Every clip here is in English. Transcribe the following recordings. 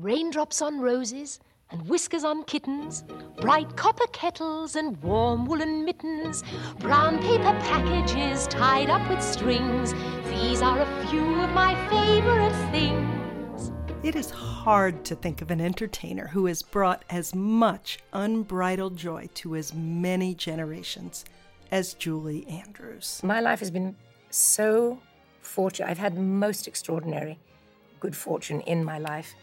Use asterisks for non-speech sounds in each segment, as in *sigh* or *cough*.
Raindrops on roses and whiskers on kittens, bright copper kettles and warm woolen mittens, brown paper packages tied up with strings. These are a few of my favorite things. It is hard to think of an entertainer who has brought as much unbridled joy to as many generations as Julie Andrews. My life has been so fortunate. I've had most extraordinary good fortune in my life.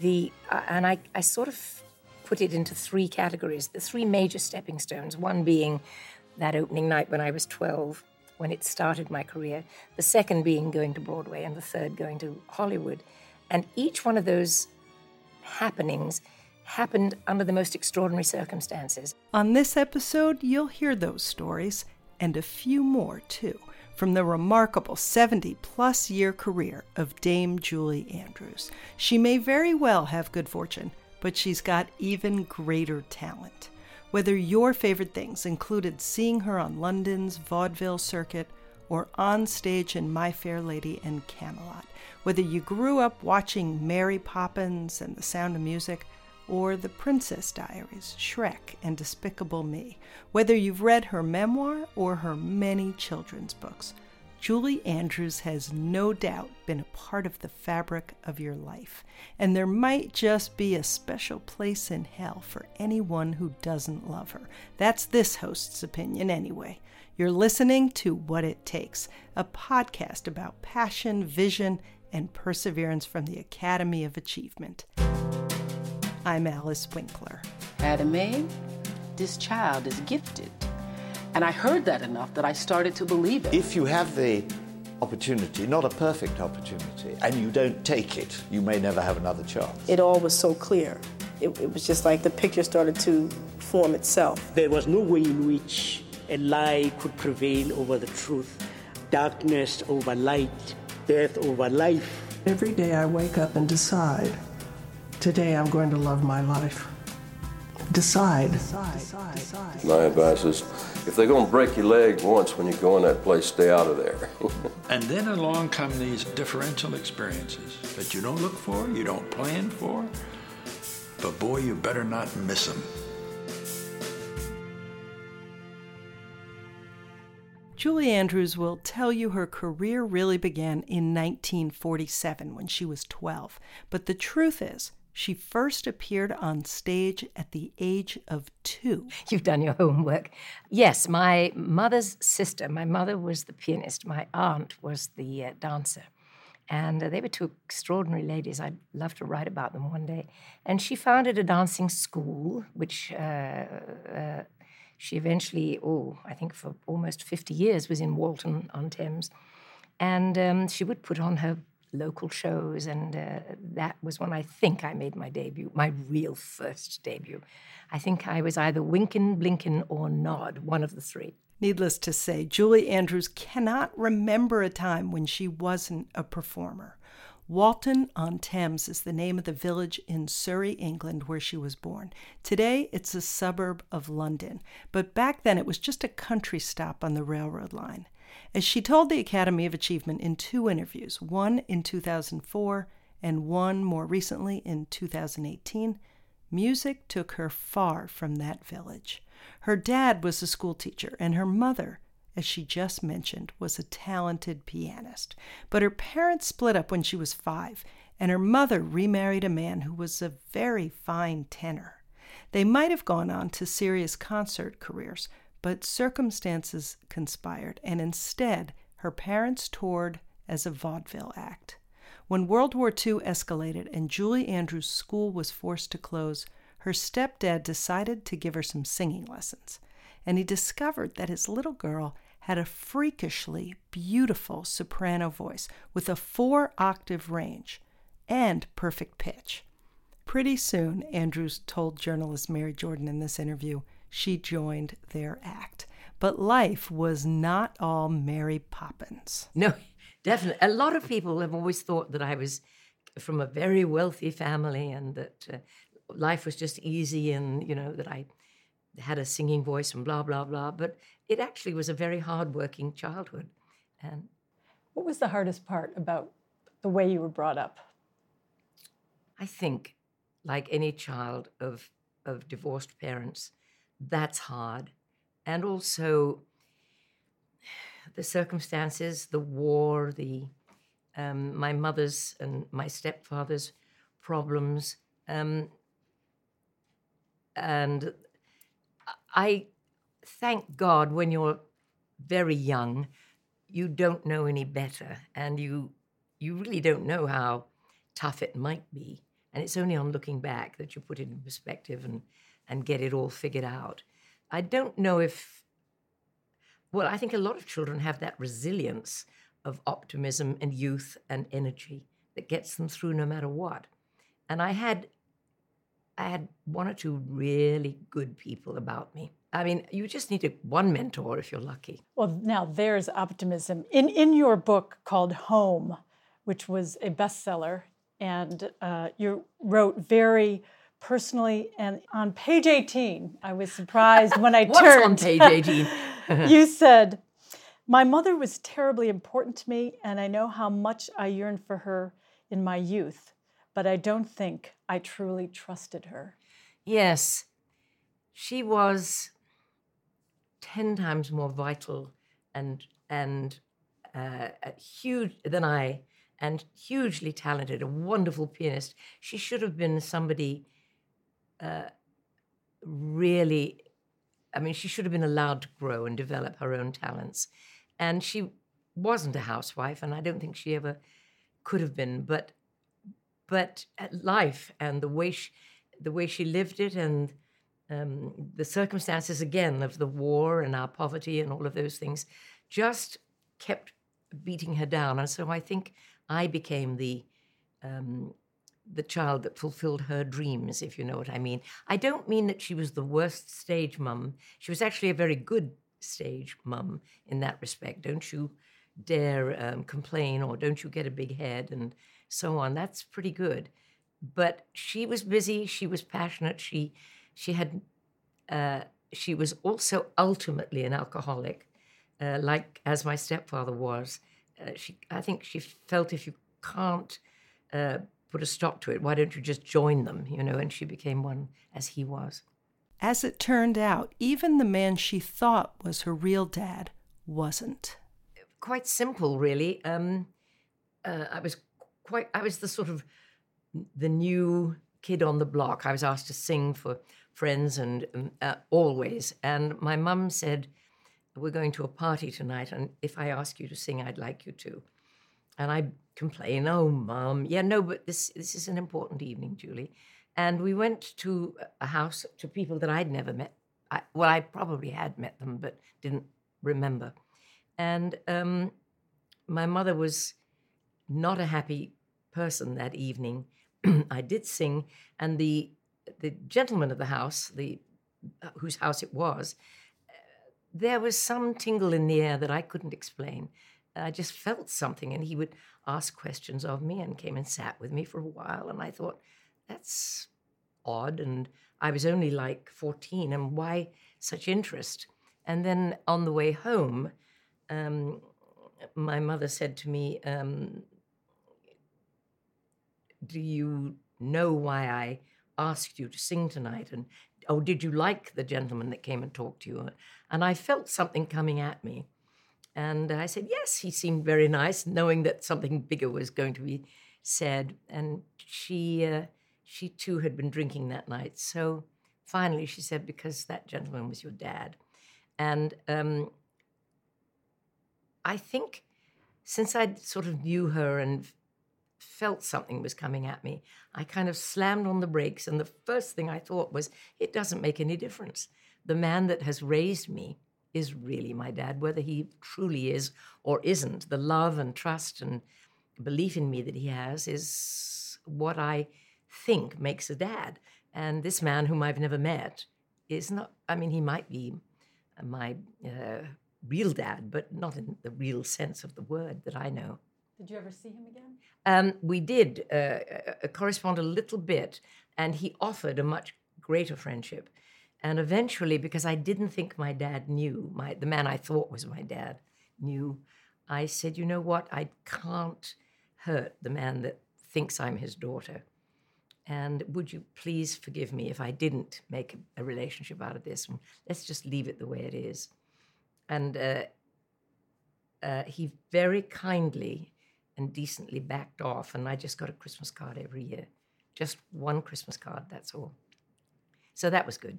The uh, and I, I sort of put it into three categories. The three major stepping stones. One being that opening night when I was 12, when it started my career. The second being going to Broadway, and the third going to Hollywood. And each one of those happenings happened under the most extraordinary circumstances. On this episode, you'll hear those stories and a few more too from the remarkable 70 plus year career of Dame Julie Andrews. She may very well have good fortune, but she's got even greater talent. Whether your favorite things included seeing her on London's vaudeville circuit or on stage in My Fair Lady and Camelot, whether you grew up watching Mary Poppins and The Sound of Music, or The Princess Diaries, Shrek, and Despicable Me, whether you've read her memoir or her many children's books. Julie Andrews has no doubt been a part of the fabric of your life, and there might just be a special place in hell for anyone who doesn't love her. That's this host's opinion, anyway. You're listening to What It Takes, a podcast about passion, vision, and perseverance from the Academy of Achievement. I'm Alice Winkler. Adam this child is gifted. And I heard that enough that I started to believe it. If you have the opportunity, not a perfect opportunity, and you don't take it, you may never have another chance. It all was so clear. It, it was just like the picture started to form itself. There was no way in which a lie could prevail over the truth, darkness over light, death over life. Every day I wake up and decide Today I'm going to love my life. Decide. My advice is if they're going to break your leg once when you go in that place, stay out of there. *laughs* and then along come these differential experiences that you don't look for, you don't plan for, but boy, you better not miss them. Julie Andrews will tell you her career really began in 1947 when she was 12. But the truth is, she first appeared on stage at the age of two. You've done your homework. Yes, my mother's sister, my mother was the pianist, my aunt was the uh, dancer. And uh, they were two extraordinary ladies. I'd love to write about them one day. And she founded a dancing school, which uh, uh she eventually, oh, I think for almost 50 years, was in Walton on Thames. And um, she would put on her local shows, and uh, that was when I think I made my debut, my real first debut. I think I was either Winkin, Blinkin, or Nod, one of the three. Needless to say, Julie Andrews cannot remember a time when she wasn't a performer. Walton on Thames is the name of the village in Surrey, England, where she was born. Today, it's a suburb of London, but back then it was just a country stop on the railroad line. As she told the Academy of Achievement in two interviews, one in 2004 and one more recently in 2018, music took her far from that village. Her dad was a schoolteacher, and her mother, as she just mentioned, was a talented pianist. But her parents split up when she was five, and her mother remarried a man who was a very fine tenor. They might have gone on to serious concert careers, but circumstances conspired, and instead, her parents toured as a vaudeville act. When World War II escalated and Julie Andrews' school was forced to close, her stepdad decided to give her some singing lessons. And he discovered that his little girl had a freakishly beautiful soprano voice with a four octave range and perfect pitch. Pretty soon, Andrews told journalist Mary Jordan in this interview, she joined their act. But life was not all Mary Poppins. No, definitely. A lot of people have always thought that I was from a very wealthy family and that uh, life was just easy and, you know, that I had a singing voice and blah, blah, blah. But it actually was a very hardworking childhood. And what was the hardest part about the way you were brought up? I think like any child of of divorced parents, that's hard, and also the circumstances, the war, the um, my mother's and my stepfather's problems, um, and I thank God when you're very young, you don't know any better, and you you really don't know how tough it might be. And it's only on looking back that you put it in perspective and, and get it all figured out. I don't know if, well, I think a lot of children have that resilience of optimism and youth and energy that gets them through no matter what. And I had I had one or two really good people about me. I mean, you just need a, one mentor if you're lucky. Well, now there's optimism. In in your book called Home, which was a bestseller, and uh, you wrote very personally. And on page 18, I was surprised when I *laughs* What's turned. on page 18? *laughs* you said, My mother was terribly important to me, and I know how much I yearned for her in my youth, but I don't think I truly trusted her. Yes, she was 10 times more vital and, and uh, huge than I and hugely talented, a wonderful pianist. She should have been somebody really, I mean, she should have been allowed to grow and develop her own talents. And she wasn't a housewife, and I don't think she ever could have been. But but life and the way she, the way she lived it, and um, the circumstances again of the war and our poverty and all of those things, just kept beating her down. And so I think I became the um, the child that fulfilled her dreams, if you know what I mean. I don't mean that she was the worst stage mum. She was actually a very good stage mum in that respect. Don't you dare um, complain or don't you get a big head and so on. That's pretty good. But she was busy. She was passionate. She she had uh, she was also ultimately an alcoholic, uh, like as my stepfather was. Uh, she, I think she felt if you can't uh, put a stop to it, why don't you just join them, you know? And she became one as he was. As it turned out, even the man she thought was her real dad wasn't. Quite simple, really. Um, uh, I was quite. I was the sort of the new kid on the block. I was asked to sing for friends and um, uh, always. And my mum said, we're going to a party tonight, and if I ask you to sing, I'd like you to. And I complain, oh, mum, yeah, no, but this this is an important evening, Julie. And we went to a house to people that I'd never met. I, well, I probably had met them, but didn't remember. And um, my mother was not a happy person that evening. *clears throat* I did sing, and the the gentleman of the house, the uh, whose house it was, there was some tingle in the air that I couldn't explain. I just felt something, and he would ask questions of me and came and sat with me for a while. And I thought, that's odd. And I was only like 14, and why such interest? And then on the way home, um, my mother said to me, um, Do you know why I asked you to sing tonight? And oh, did you like the gentleman that came and talked to you? And I felt something coming at me. And I said, yes, he seemed very nice, knowing that something bigger was going to be said. And she, uh, she too had been drinking that night. So finally she said, because that gentleman was your dad. And um, I think since I sort of knew her and felt something was coming at me, I kind of slammed on the brakes. And the first thing I thought was, it doesn't make any difference. The man that has raised me is really my dad, whether he truly is or isn't. The love and trust and belief in me that he has is what I think makes a dad. And this man, whom I've never met, is not, I mean, he might be my uh, real dad, but not in the real sense of the word that I know. Did you ever see him again? Um, we did uh, correspond a little bit, and he offered a much greater friendship. And eventually, because I didn't think my dad knew, my, the man I thought was my dad knew, I said, you know what? I can't hurt the man that thinks I'm his daughter. And would you please forgive me if I didn't make a, relationship out of this? And let's just leave it the way it is. And uh, uh, he very kindly and decently backed off, and I just got a Christmas card every year. Just one Christmas card, that's all. So that was good.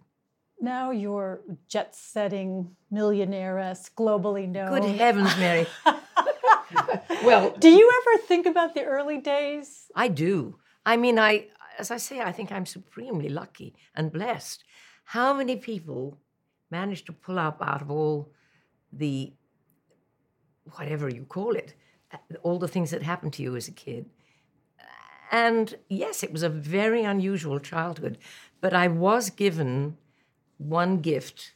Now you're jet setting millionairess, globally known. Good heavens, Mary. *laughs* well, do you ever think about the early days? I do. I mean, I, as I say, I think I'm supremely lucky and blessed. How many people manage to pull up out of all the, whatever you call it, uh, all the things that happened to you as a kid? And yes, it was a very unusual childhood, but I was given one gift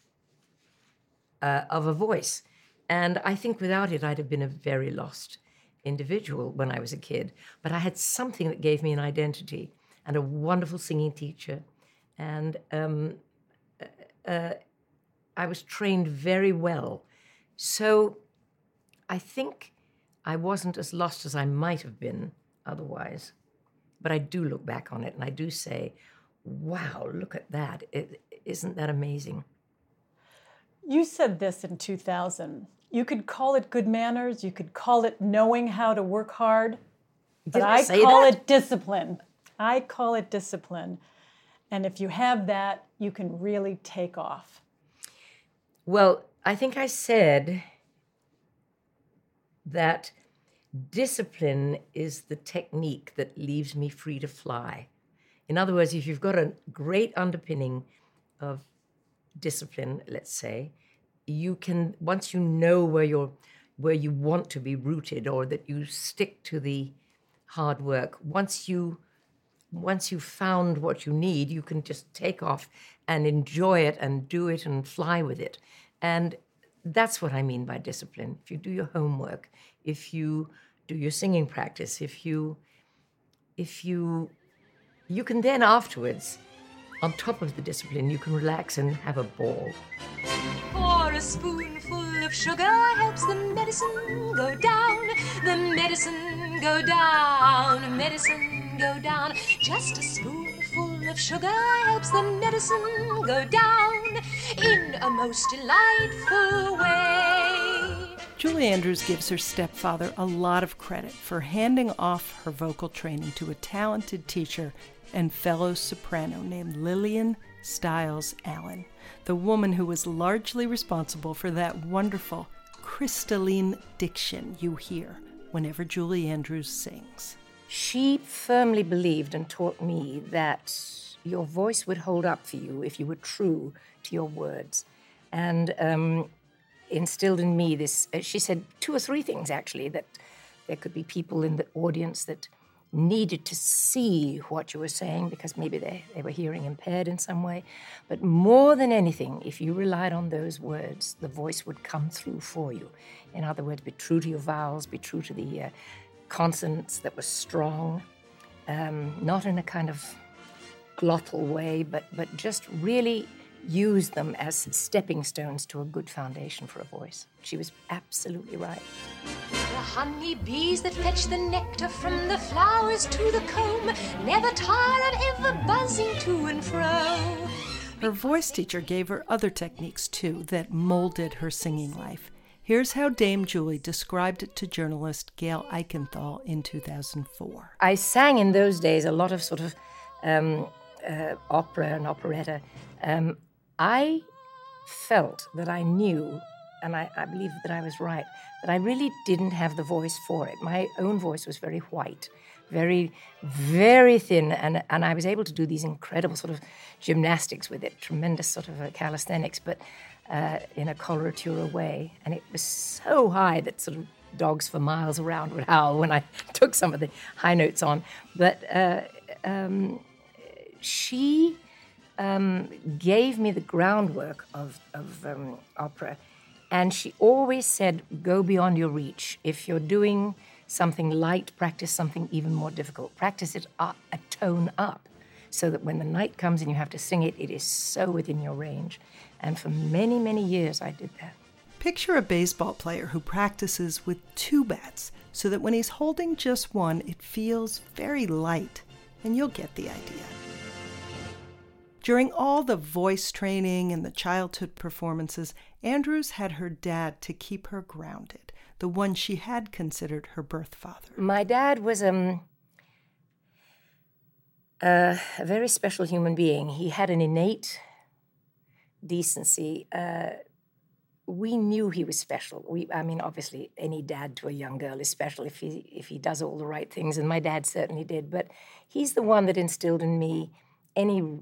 uh, of a voice. And I think without it, I'd have been a very lost individual when I was a kid. But I had something that gave me an identity and a wonderful singing teacher. And um, uh, uh I was trained very well. So I think I wasn't as lost as I might have been otherwise. But I do look back on it and I do say, wow, look at that. It, isn't that amazing? You said this in 2000. You could call it good manners, you could call it knowing how to work hard, but I, I call that? it discipline. I call it discipline. And if you have that, you can really take off. Well, I think I said that discipline is the technique that leaves me free to fly. In other words, if you've got a great underpinning of discipline, let's say, you can once you know where you're where you want to be rooted or that you stick to the hard work, once you once you've found what you need, you can just take off and enjoy it and do it and fly with it. And that's what I mean by discipline. If you do your homework, if you do your singing practice, if you if you you can then afterwards, on top of the discipline, you can relax and have a ball. For a spoonful of sugar helps the medicine go down, the medicine go down, medicine go down. Just a spoonful of sugar helps the medicine go down in a most delightful way. Julie Andrews gives her stepfather a lot of credit for handing off her vocal training to a talented teacher and fellow soprano named Lillian Stiles Allen, the woman who was largely responsible for that wonderful crystalline diction you hear whenever Julie Andrews sings. She firmly believed and taught me that your voice would hold up for you if you were true to your words. And um, instilled in me this, uh, she said two or three things actually, that there could be people in the audience that needed to see what you were saying because maybe they, they were hearing impaired in some way. But more than anything, if you relied on those words, the voice would come through for you. In other words, be true to your vowels, be true to the uh, consonants that were strong, um, not in a kind of glottal way, but, but just really use them as stepping stones to a good foundation for a voice. She was absolutely right. The honey bees that fetch the nectar from the flowers to the comb never tire of ever buzzing to and fro. Her voice teacher gave her other techniques too that molded her singing life. Here's how Dame Julie described it to journalist Gail Eichenthal in 2004. I sang in those days a lot of sort of um, uh, opera and operetta. Um, I felt that I knew, and I, I believe that I was right, that I really didn't have the voice for it. My own voice was very white, very, very thin, and, and I was able to do these incredible sort of gymnastics with it, tremendous sort of uh, calisthenics, but uh, in a coloratura way. And it was so high that sort of dogs for miles around would howl when I *laughs* took some of the high notes on. But uh, um, she um, gave me the groundwork of, of um, opera. And she always said, go beyond your reach. If you're doing something light, practice something even more difficult. Practice it a tone up so that when the night comes and you have to sing it, it is so within your range. And for many, many years, I did that. Picture a baseball player who practices with two bats so that when he's holding just one, it feels very light and you'll get the idea. During all the voice training and the childhood performances, Andrews had her dad to keep her grounded, the one she had considered her birth father. My dad was um, a very special human being. He had an innate decency. Uh, we knew he was special. We, I mean, obviously, any dad to a young girl is special if he if he does all the right things, and my dad certainly did. But he's the one that instilled in me any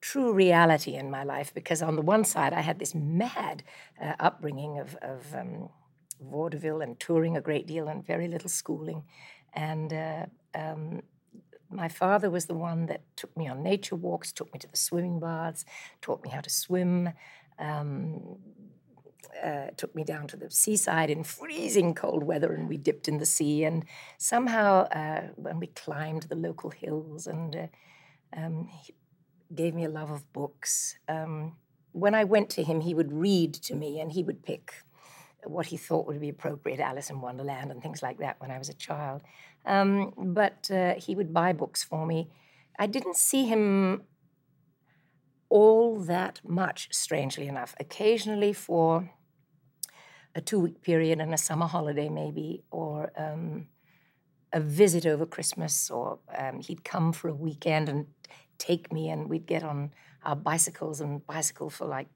true reality in my life because on the one side I had this mad uh, upbringing of, of um, vaudeville and touring a great deal and very little schooling, and uh, um, my father was the one that took me on nature walks, took me to the swimming baths, taught me how to swim. Um, uh, took me down to the seaside in freezing cold weather, and we dipped in the sea. And somehow, uh, when we climbed the local hills, and uh, um, he gave me a love of books. Um, when I went to him, he would read to me, and he would pick what he thought would be appropriate, Alice in Wonderland and things like that when I was a child. Um, but uh, he would buy books for me. I didn't see him all that much, strangely enough. Occasionally for a two week period and a summer holiday, maybe, or um, a visit over Christmas, or um, he'd come for a weekend and take me, and we'd get on our bicycles and bicycle for like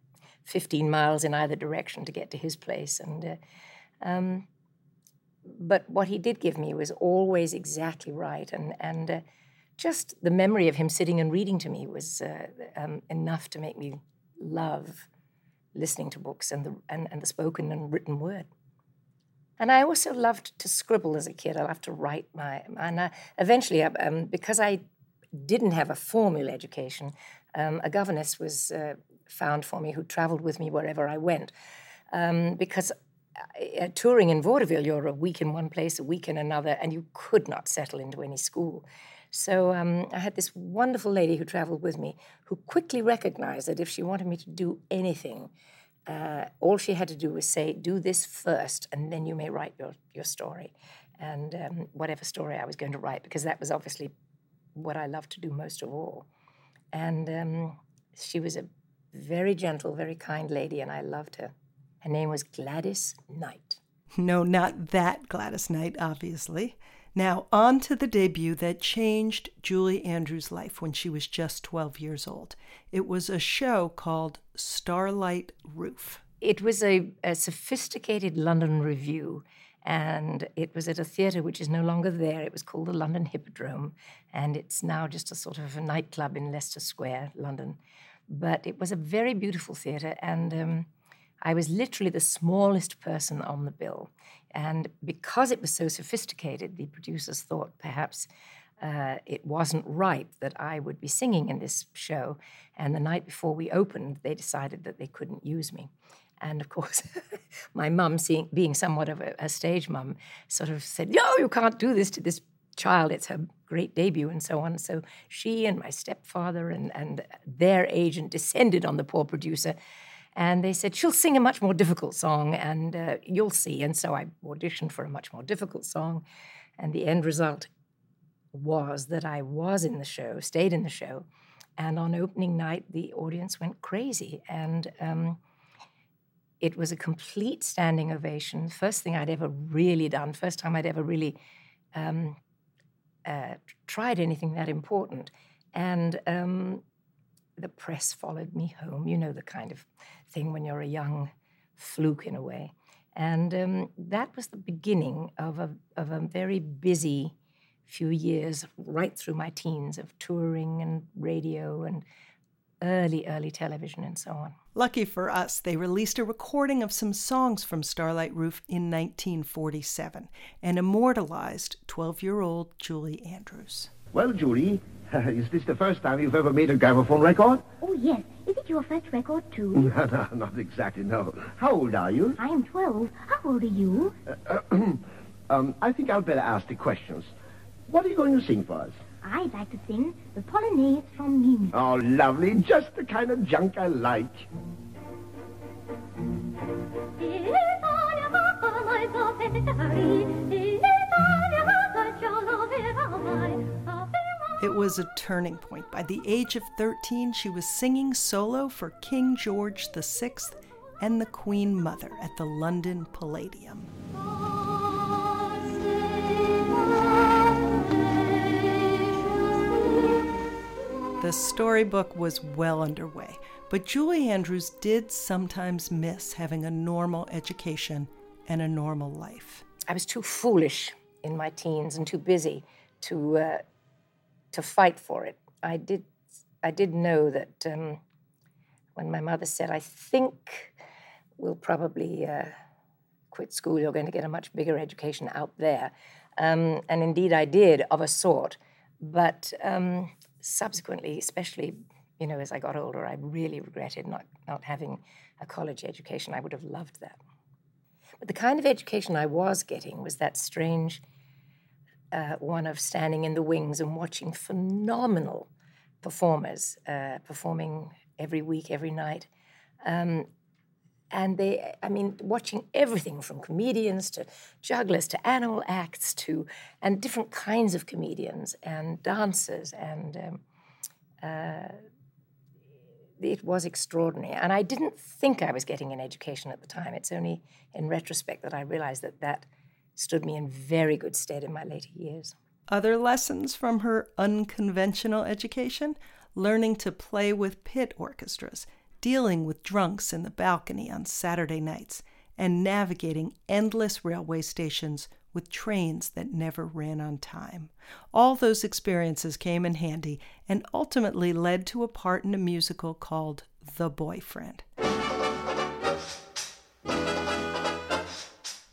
15 miles in either direction to get to his place. And uh, um, but what he did give me was always exactly right, and and uh, just the memory of him sitting and reading to me was uh, um, enough to make me love listening to books and the and, and the spoken and written word. And I also loved to scribble as a kid. I loved to write my and uh, eventually, um, because I didn't have a formal education, um, a governess was uh, found for me who traveled with me wherever I went. Um, because uh, touring in vaudeville, you're a week in one place, a week in another, and you could not settle into any school. So um, I had this wonderful lady who traveled with me who quickly recognized that if she wanted me to do anything, uh, all she had to do was say, "Do this first, and then you may write your your story." And um, whatever story I was going to write, because that was obviously what I love to do most of all. And um, she was a very gentle, very kind lady, and I loved her. Her name was Gladys Knight. No, not that Gladys Knight, obviously. Now, on to the debut that changed Julie Andrews' life when she was just 12 years old. It was a show called Starlight Roof. It was a, a sophisticated London revue, and it was at a theatre which is no longer there. It was called the London Hippodrome, and it's now just a sort of a nightclub in Leicester Square, London. But it was a very beautiful theatre, and um, I was literally the smallest person on the bill. And because it was so sophisticated, the producers thought perhaps uh, it wasn't right that I would be singing in this show. And the night before we opened, they decided that they couldn't use me. And of course, *laughs* my mum, being somewhat of a, a stage mum, sort of said, No, you can't do this to this child. It's her great debut, and so on. So she and my stepfather and, and their agent descended on the poor producer and they said, she'll sing a much more difficult song and uh, you'll see. And so I auditioned for a much more difficult song. And the end result was that I was in the show, stayed in the show. And on opening night, the audience went crazy. And um, it was a complete standing ovation. First thing I'd ever really done, first time I'd ever really um, uh, tried anything that important. And um, the press followed me home. You know the kind of thing when you're a young fluke in a way. And um, that was the beginning of a, of a very busy few years, right through my teens, of touring and radio and early, early television and so on. Lucky for us, they released a recording of some songs from Starlight Roof in 1947 and immortalized 12 year old Julie Andrews. Well, Julie, *laughs* is this the first time you've ever made a gramophone record? Oh, yes. Is it your first record, too? *laughs* no, no, not exactly, no. How old are you? I am 12. How old are you? Uh, *clears throat* um, I think I'll better ask the questions. What are you going to sing for us? I'd like to sing the Polonaise from Mignon. Oh, lovely. Just the kind of junk I like. it was a turning point. By the age of 13, she was singing solo for King George VI and the Queen Mother at the London Palladium. The storybook was well underway, but Julie Andrews did sometimes miss having a normal education and a normal life. I was too foolish in my teens and too busy to uh, to fight for it. I did I did know that um, when my mother said, "I think we'll probably uh, quit school. You're going to get a much bigger education out there," um, and indeed I did, of a sort. But um, subsequently, especially you know, as I got older, I really regretted not, not having a college education. I would have loved that. But the kind of education I was getting was that strange uh, one of standing in the wings and watching phenomenal performers uh, performing every week, every night. Um, and they, I mean, watching everything from comedians to jugglers to animal acts to, and different kinds of comedians and dancers. And um, uh, it was extraordinary. And I didn't think I was getting an education at the time. It's only in retrospect that I realized that that stood me in very good stead in my later years. Other lessons from her unconventional education learning to play with pit orchestras dealing with drunks in the balcony on Saturday nights, and navigating endless railway stations with trains that never ran on time. All those experiences came in handy and ultimately led to a part in a musical called The Boyfriend.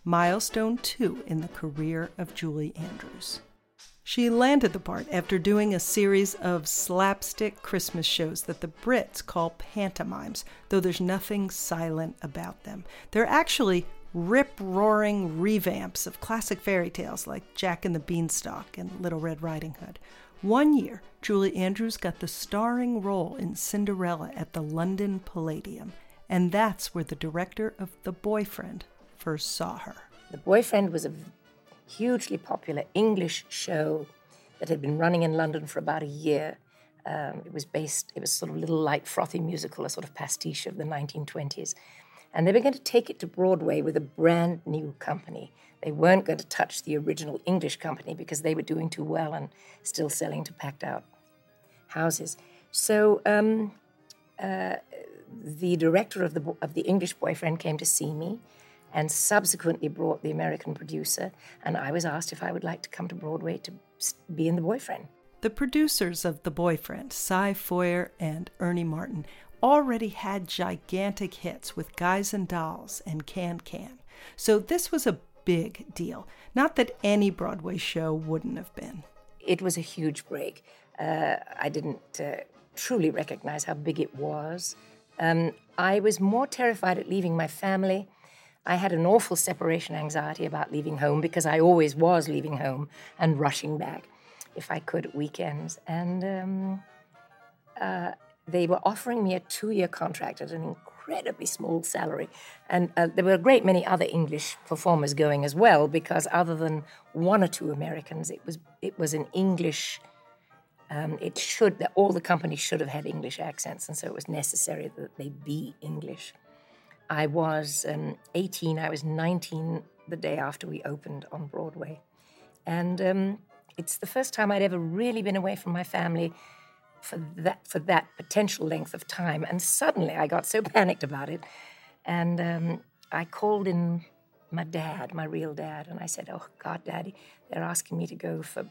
Milestone 2 in the career of Julie Andrews. She landed the part after doing a series of slapstick Christmas shows that the Brits call pantomimes, though there's nothing silent about them. They're actually rip roaring revamps of classic fairy tales like Jack and the Beanstalk and Little Red Riding Hood. One year, Julie Andrews got the starring role in Cinderella at the London Palladium, and that's where the director of The Boyfriend first saw her. The Boyfriend was a hugely popular English show that had been running in London for about a year. Um, it was based, it was sort of a little light, frothy musical, a sort of pastiche of the 1920s. And they were going to take it to Broadway with a brand new company. They weren't going to touch the original English company because they were doing too well and still selling to packed out houses. So um, uh, the director of the, of the English boyfriend came to see me and subsequently brought the American producer. And I was asked if I would like to come to Broadway to be in The Boyfriend. The producers of The Boyfriend, Cy Feuer and Ernie Martin, already had gigantic hits with Guys and Dolls and Can Can. So this was a big deal. Not that any Broadway show wouldn't have been. It was a huge break. Uh, I didn't uh, truly recognize how big it was. Um, I was more terrified at leaving my family I had an awful separation anxiety about leaving home because I always was leaving home and rushing back if I could at weekends. And um, uh, they were offering me a two year contract at an incredibly small salary. And uh, there were a great many other English performers going as well because, other than one or two Americans, it was, it was an English. Um, it should all the companies should have had English accents, and so it was necessary that they be English. I was um, 18, I was 19 the day after we opened on Broadway. And um, it's the first time I'd ever really been away from my family for that, for that potential length of time. And suddenly I got so *laughs* panicked about it. And um, I called in my dad, my real dad, and I said, Oh, God, Daddy, they're asking me to go for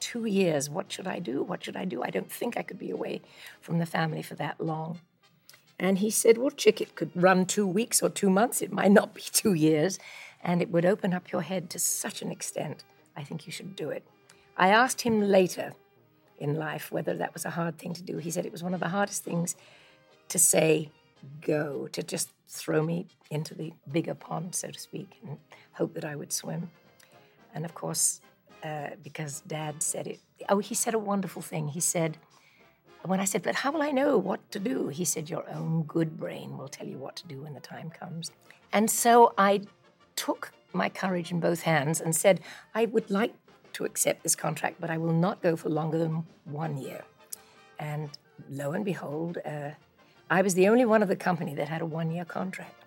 two years. What should I do? What should I do? I don't think I could be away from the family for that long. And he said, Well, Chick, it could run two weeks or two months. It might not be *laughs* two years. And it would open up your head to such an extent. I think you should do it. I asked him later in life whether that was a hard thing to do. He said it was one of the hardest things to say go, to just throw me into the bigger pond, so to speak, and hope that I would swim. And of course, uh, because dad said it, oh, he said a wonderful thing. He said, when I said, But how will I know what to do? He said, Your own good brain will tell you what to do when the time comes. And so I took my courage in both hands and said, I would like to accept this contract, but I will not go for longer than one year. And lo and behold, uh, I was the only one of the company that had a one year contract.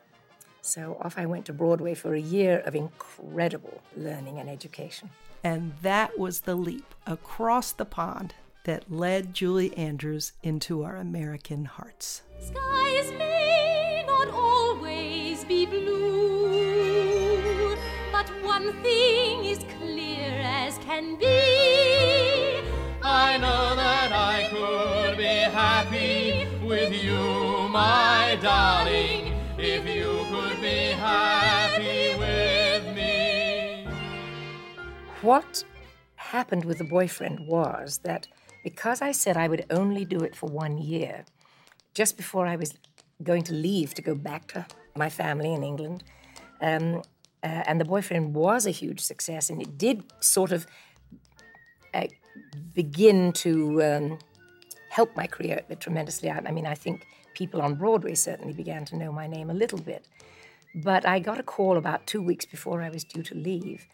So off I went to Broadway for a year of incredible learning and education. And that was the leap across the pond that led Julie Andrews into our American hearts. Skies may not always be blue, but one thing is clear as can be. I know that I could be happy with you, my darling, if you could be happy with me. What happened with the boyfriend was that because I said I would only do it for one year, just before I was going to leave to go back to my family in England, um, uh, and the boyfriend was a huge success, and it did sort of uh, begin to um, help my career tremendously. I, I mean, I think people on Broadway certainly began to know my name a little bit. But I got a call about two weeks before I was due to leave.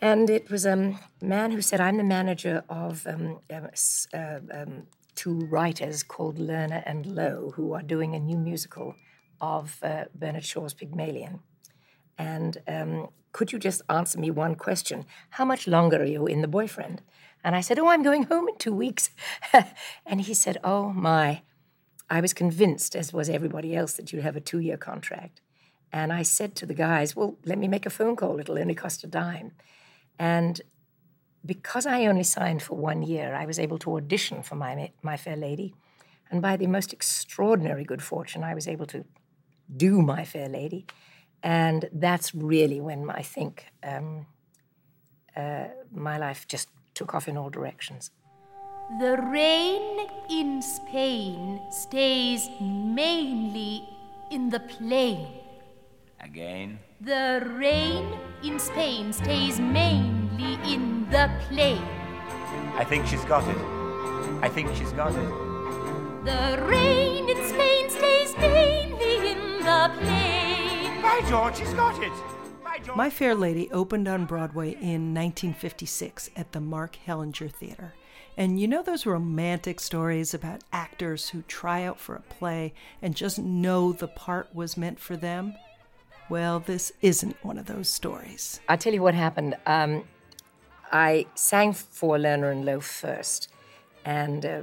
And it was a man who said, I'm the manager of um, uh, um, two writers called Lerner and Loewe, who are doing a new musical of uh, Bernard Shaw's Pygmalion. And um, could you just answer me one question? How much longer are you in The Boyfriend? And I said, Oh, I'm going home in two weeks. *laughs* and he said, Oh, my. I was convinced, as was everybody else, that you'd have a two year contract. And I said to the guys, Well, let me make a phone call. It'll only cost a dime. And because I only signed for one year, I was able to audition for my, my Fair Lady. And by the most extraordinary good fortune, I was able to do My Fair Lady. And that's really when I think um, uh, my life just took off in all directions. The rain in Spain stays mainly in the plain. Again? The rain in Spain stays mainly in the plain. I think she's got it. I think she's got it. The rain in Spain stays mainly in the plain. By George, she's got it. My Fair Lady opened on Broadway in 1956 at the Mark Hellinger Theater. And you know those romantic stories about actors who try out for a play and just know the part was meant for them? Well, this isn't one of those stories. I'll tell you what happened. Um, I sang for Lerner and Loewe first and uh,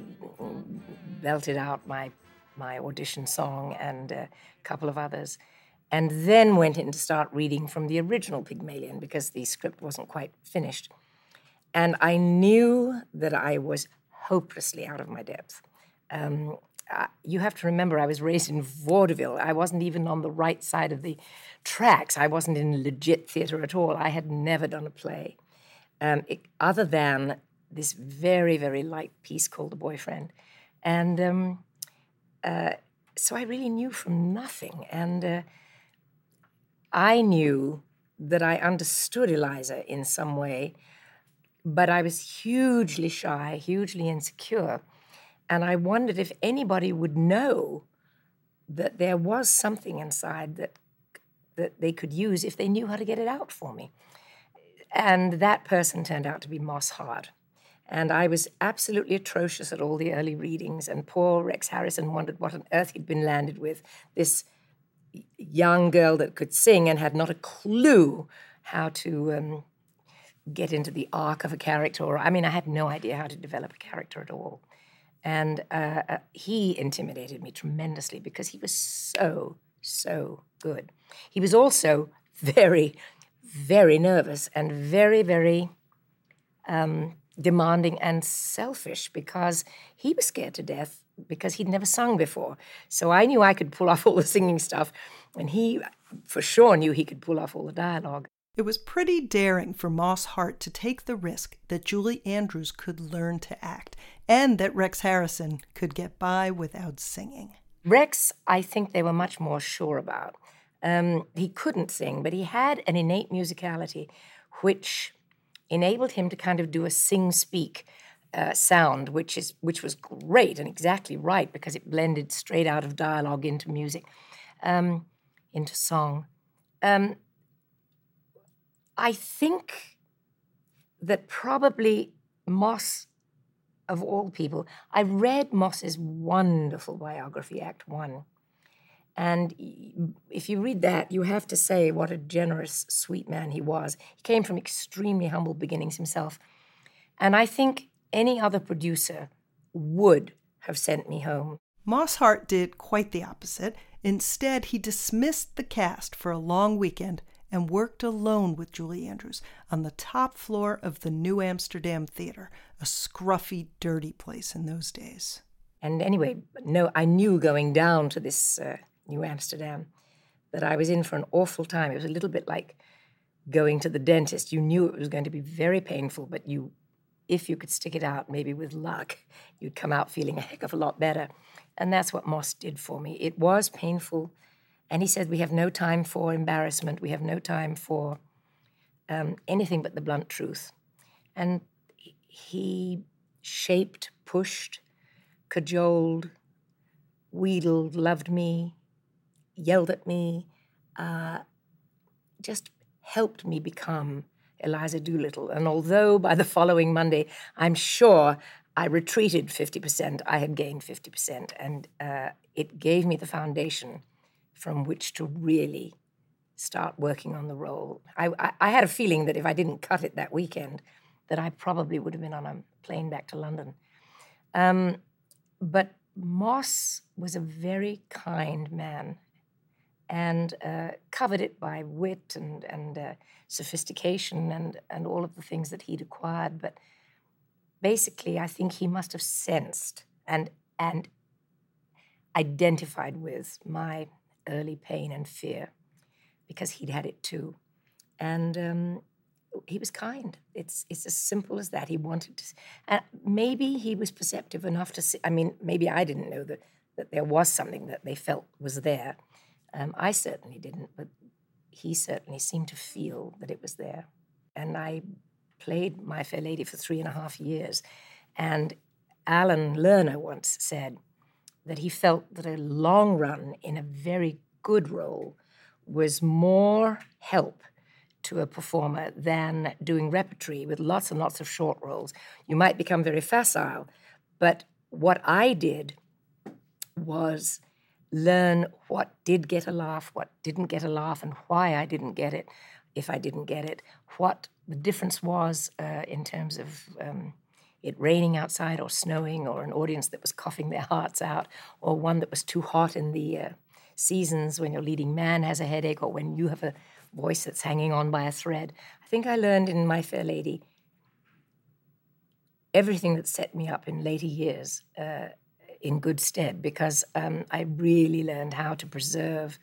belted out my, my audition song and a couple of others and then went in to start reading from the original Pygmalion because the script wasn't quite finished. And I knew that I was hopelessly out of my depth. Um, uh, you have to remember, I was raised in vaudeville. I wasn't even on the right side of the tracks. I wasn't in legit theater at all. I had never done a play, um, it, other than this very, very light piece called The Boyfriend. And um, uh, so I really knew from nothing. And uh, I knew that I understood Eliza in some way, but I was hugely shy, hugely insecure. And I wondered if anybody would know that there was something inside that, that they could use if they knew how to get it out for me. And that person turned out to be Moss Hart. And I was absolutely atrocious at all the early readings. And poor Rex Harrison wondered what on earth he'd been landed with this young girl that could sing and had not a clue how to um, get into the arc of a character. I mean, I had no idea how to develop a character at all. And uh, uh, he intimidated me tremendously because he was so, so good. He was also *laughs* very, very nervous and very, very um, demanding and selfish because he was scared to death because he'd never sung before. So I knew I could pull *laughs* off all the singing stuff, and he for sure knew he could pull off all the dialogue. It was pretty daring for Moss Hart to take the risk that Julie Andrews could learn to act and that Rex Harrison could get by without singing. Rex, I think they were much more sure about. Um, he couldn't sing, but he had an innate musicality which enabled him to kind of do a sing speak uh, sound, which is which was great and exactly right because it blended straight out of dialogue into music, um, into song. Um, I think that probably Moss, of all people, I read Moss's wonderful biography, Act One. And if you read that, you have to say what a generous, sweet man he was. He came from extremely humble beginnings himself. And I think any other producer would have sent me home. Moss Hart did quite the opposite. Instead, he dismissed the cast for a long weekend and worked alone with Julie Andrews on the top floor of the New Amsterdam Theater, a scruffy, dirty place in those days. And anyway, no, I knew going down to this uh, New Amsterdam that I was in for an awful time. It was a little bit like going to the dentist. You knew it was going to be very painful, but you, if you could stick it out, maybe with luck, you'd come out feeling a heck of a lot better. And that's what Moss did for me. It was painful. And he said, We have no time for embarrassment. We have no time for um, anything but the blunt truth. And he shaped, pushed, cajoled, wheedled, loved me, yelled at me, uh, just helped me become Eliza Doolittle. And although by the following Monday, I'm sure I retreated 50%, I had gained 50%. And uh, it gave me the foundation from which to really start working on the role. I, I, I, had a feeling that if I didn't cut it that weekend, that I probably would have been on a plane back to London. Um, but Moss was a very kind man and uh, covered it by wit and, and uh, sophistication and, and all of the things that he'd acquired. But basically, I think he must have sensed and, and identified with my early pain and fear because he'd had it too. And um, he was kind. It's it's as simple as that. He wanted to, maybe he was perceptive enough to see. I mean, maybe I didn't know that that there was something that they felt was there. Um, I certainly didn't, but he certainly seemed to feel that it was there. And I played My Fair Lady for three and a half years, and Alan Lerner once said that he felt that a long run in a very good role was more help to a performer than doing repertory with lots and lots of short roles. You might become very facile, but what I did was learn what did get a laugh, what didn't get a laugh, and why I didn't get it, if I didn't get it, what the difference was uh, in terms of um, it raining outside or snowing, or an audience that was coughing their hearts out, or one that was too hot in the uh, seasons when your leading man has a headache, or when you have a voice that's hanging on by a thread. I think I learned in My Fair Lady everything that set me up in later years uh, in good stead because um, I really learned how to preserve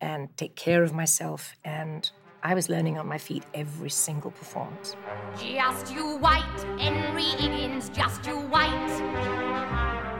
and take care of myself and I was learning on my feet every single performance. Just you white, Henry Higgins, just you white.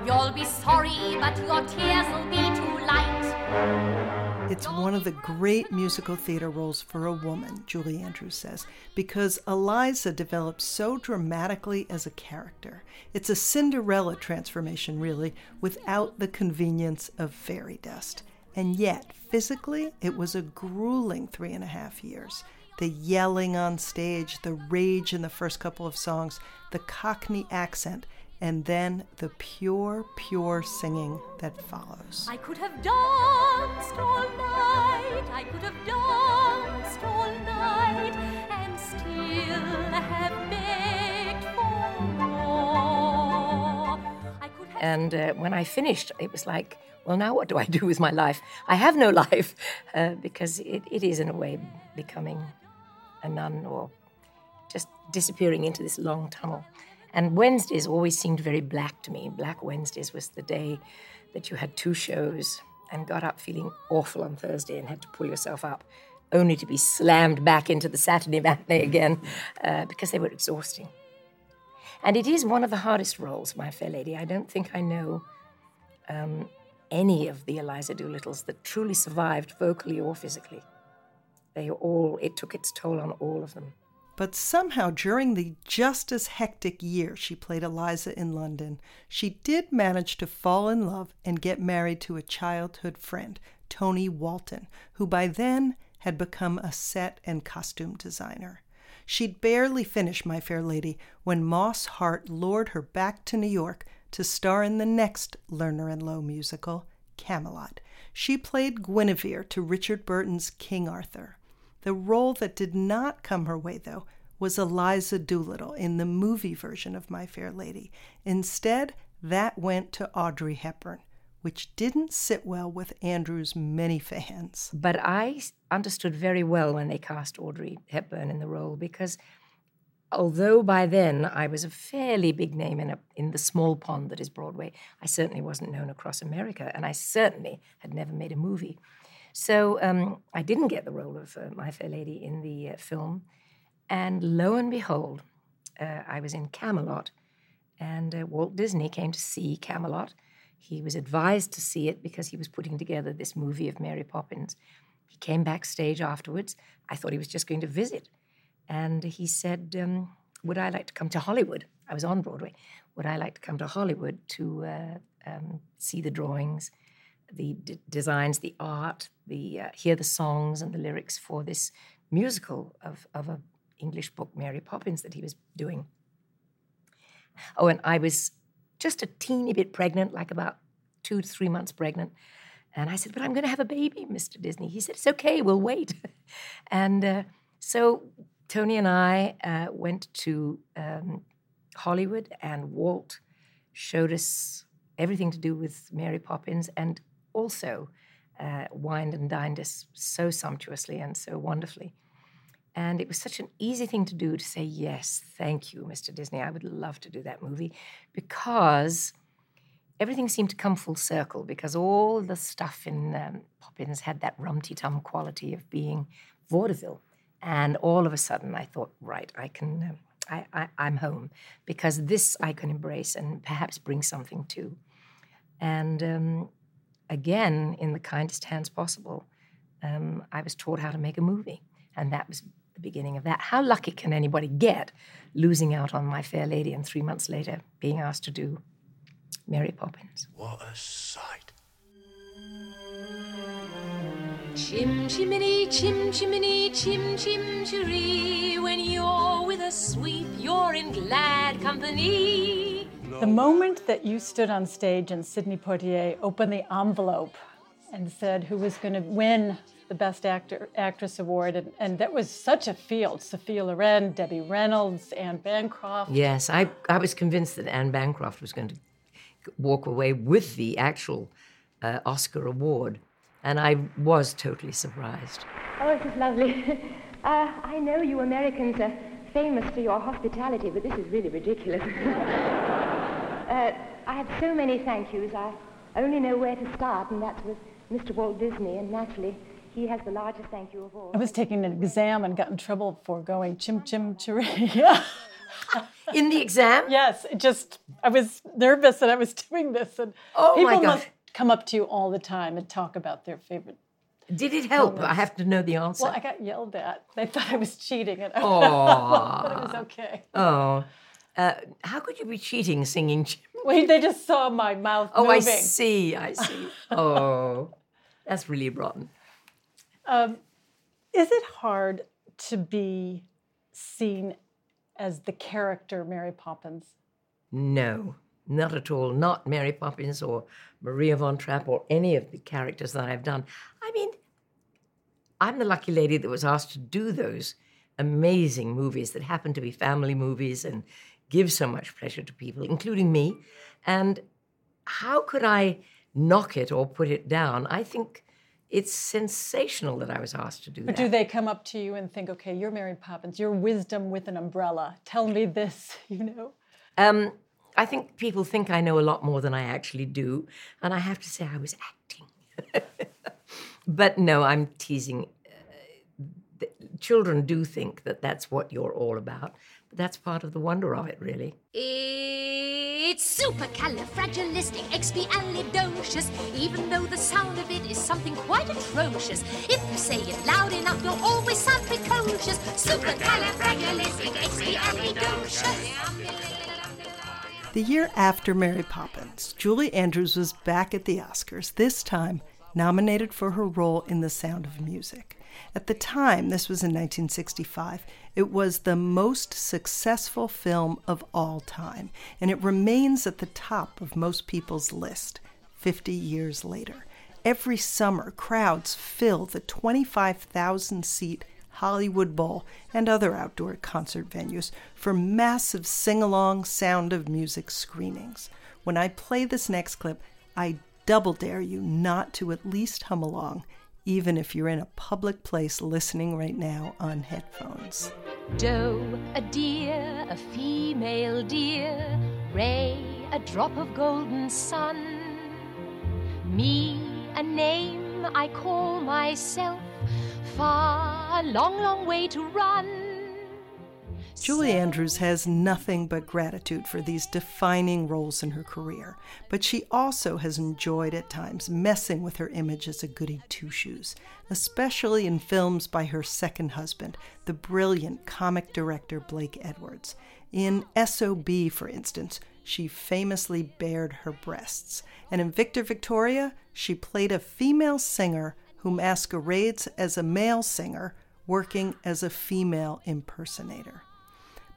You'll be sorry, but your tears will be too light. It's one of the great musical theater roles for a woman, Julie Andrews says, because Eliza develops so dramatically as a character. It's a Cinderella transformation, really, without the convenience of fairy dust. And yet, physically, it was a grueling three and a half years. The yelling on stage, the rage in the first couple of songs, the Cockney accent, and then the pure, pure singing that follows. I could have danced all night, I could have danced all night, and still have begged for more. Have and uh, when I finished, it was like, well, now what do I do with my life? I have no *laughs* life uh, because it, it is, in a way, becoming a nun or just disappearing into this long tunnel. And Wednesdays always seemed very black to me. Black Wednesdays was the day that you had two shows and got up feeling awful on Thursday and had to pull yourself up, only to be slammed back into the Saturday *laughs* matinee again uh, because they were exhausting. And it is one of the hardest roles, My Fair Lady. I don't think I know um, any of the Eliza Doolittles that truly survived vocally or physically. They all, it took its toll on all of them. But somehow, during the just as hectic year she played Eliza in London, she did manage to fall in love and get married to a childhood friend, Tony Walton, who by then had become a set and costume designer. She'd barely finished My Fair Lady when Moss Hart lured her back to New York to star in the next Lerner and Loewe musical, Camelot. She played Guinevere to Richard Burton's King Arthur. The role that did not come her way, though, was Eliza Doolittle in the movie version of My Fair Lady. Instead, that went to Audrey Hepburn, which didn't sit well with Andrews' many fans. But I understood very well when they cast Audrey Hepburn in the role because although by then I was a fairly big name in, a, in the small pond that is Broadway, I certainly wasn't known across America, and I certainly had never made a movie. So um, I didn't get the role of uh, My Fair Lady in the uh, film. And lo and behold, uh, I was in Camelot, and uh, Walt Disney came to see Camelot. He was advised to see it because he was putting together this movie of Mary Poppins. He came backstage afterwards. I thought he was just going to visit. And he said, um, Would I like to come to Hollywood? I was on Broadway. Would I like to come to Hollywood to uh, um, see the drawings, the d- designs, the art, the uh, hear the songs and the lyrics for this musical of, of a English book, Mary Poppins, that he was doing? Oh, and I was just a teeny bit pregnant, like about two to three months pregnant. And I said, But I'm going to have a baby, Mr. Disney. He said, It's okay, we'll wait. *laughs* and uh, so Tony and I uh, went to um, Hollywood, and Walt showed us everything to do with Mary Poppins and also uh, wined and dined us so sumptuously and so wonderfully. And it was such an easy thing to do to say, yes, thank you, Mr. Disney. I would love to do that movie because everything seemed to come full circle because all the stuff in um, Poppins had that rumty tum quality of being vaudeville. And all of a sudden, I thought, right, I can, um, I, I, am home because this I can embrace and perhaps bring something to. And um, again, in the kindest hands possible, um, I was taught how to make a movie. And that was the beginning of that. How lucky can anybody get losing out on My Fair Lady and three months later being asked to do Mary Poppins? What a sight. Chim chimney, chim chimney, chim chim chiree. When you're with a sweep, you're in glad company. The moment that you stood on stage and Sidney Poitier opened the envelope and said who was going to win the Best Actor Actress Award, and, and that was such a field. Sophia Loren, Debbie Reynolds, Anne Bancroft. Yes, I, I was convinced that Anne Bancroft was going to walk away with the actual uh, Oscar award. And I was totally surprised. Oh, this is lovely. *laughs* uh, I know you Americans are famous for your hospitality, but this is really ridiculous. *laughs* uh, I have so many thank yous. I only know where to start, and that's with Mr. Walt Disney, and naturally, he has the largest thank you of all. I was taking an exam and got in trouble for going chim chim *laughs* chiree. *laughs* in the exam? Yes, it just I was nervous that I was doing this, and oh people my God. must come up to you all the time and talk about their favorite. Did it help? moments. I have to know the answer. Well, I got yelled at. They thought I was cheating, and *laughs* I Aw. but it was okay. Oh, uh, how could you be cheating singing? *laughs* Wait, they just saw my mouth moving. Oh, I see. I see. Oh, that's really rotten. Um, is it hard to be seen as the character Mary Poppins? No, not at all. Not Mary Poppins or Maria von Trapp or any of the characters that I've done. I mean, I'm the lucky lady that was asked to do those amazing movies that happen to be family movies and give so much pleasure to people, including me. And how could I knock it or put it down? I think it's sensational that I was asked to do that. do they come up to you and think, okay, you're Mary Poppins, you're wisdom with an umbrella. Tell me this, *laughs* you know? Um, I think people think I know a lot more than I actually do, and I have to say I was acting. *laughs* but no, I'm teasing. Uh, children do think that that's what you're all about, that's part of the wonder of it, really. It's supercalifragilisticexpialidocious, even though the sound of it is something quite atrocious. If you say it loud enough, you'll always sound precocious. Supercalifragilisticexpialidocious. The year after Mary Poppins, Julie Andrews was back at the Oscars, this time nominated for her role in The Sound of Music. At the time, this was in 1965, it was the most successful film of all time, and it remains at the top of most people's list 50 years later. Every summer, crowds fill the 25,000 seat Hollywood Bowl and other outdoor concert venues for massive sing along sound of music screenings. When I play this next clip, I double dare you not to at least hum along, even if you're in a public place listening right now on headphones. Doe, a deer, a female deer, Ray, a drop of golden sun, me, a name I call myself, far, a long, long way to run. Julie Andrews has nothing but gratitude for these defining roles in her career, but she also has enjoyed at times messing with her image as a goody two shoes, especially in films by her second husband, the brilliant comic director Blake Edwards. In SOB, for instance, she famously bared her breasts, and in Victor Victoria, she played a female singer who masquerades as a male singer working as a female impersonator.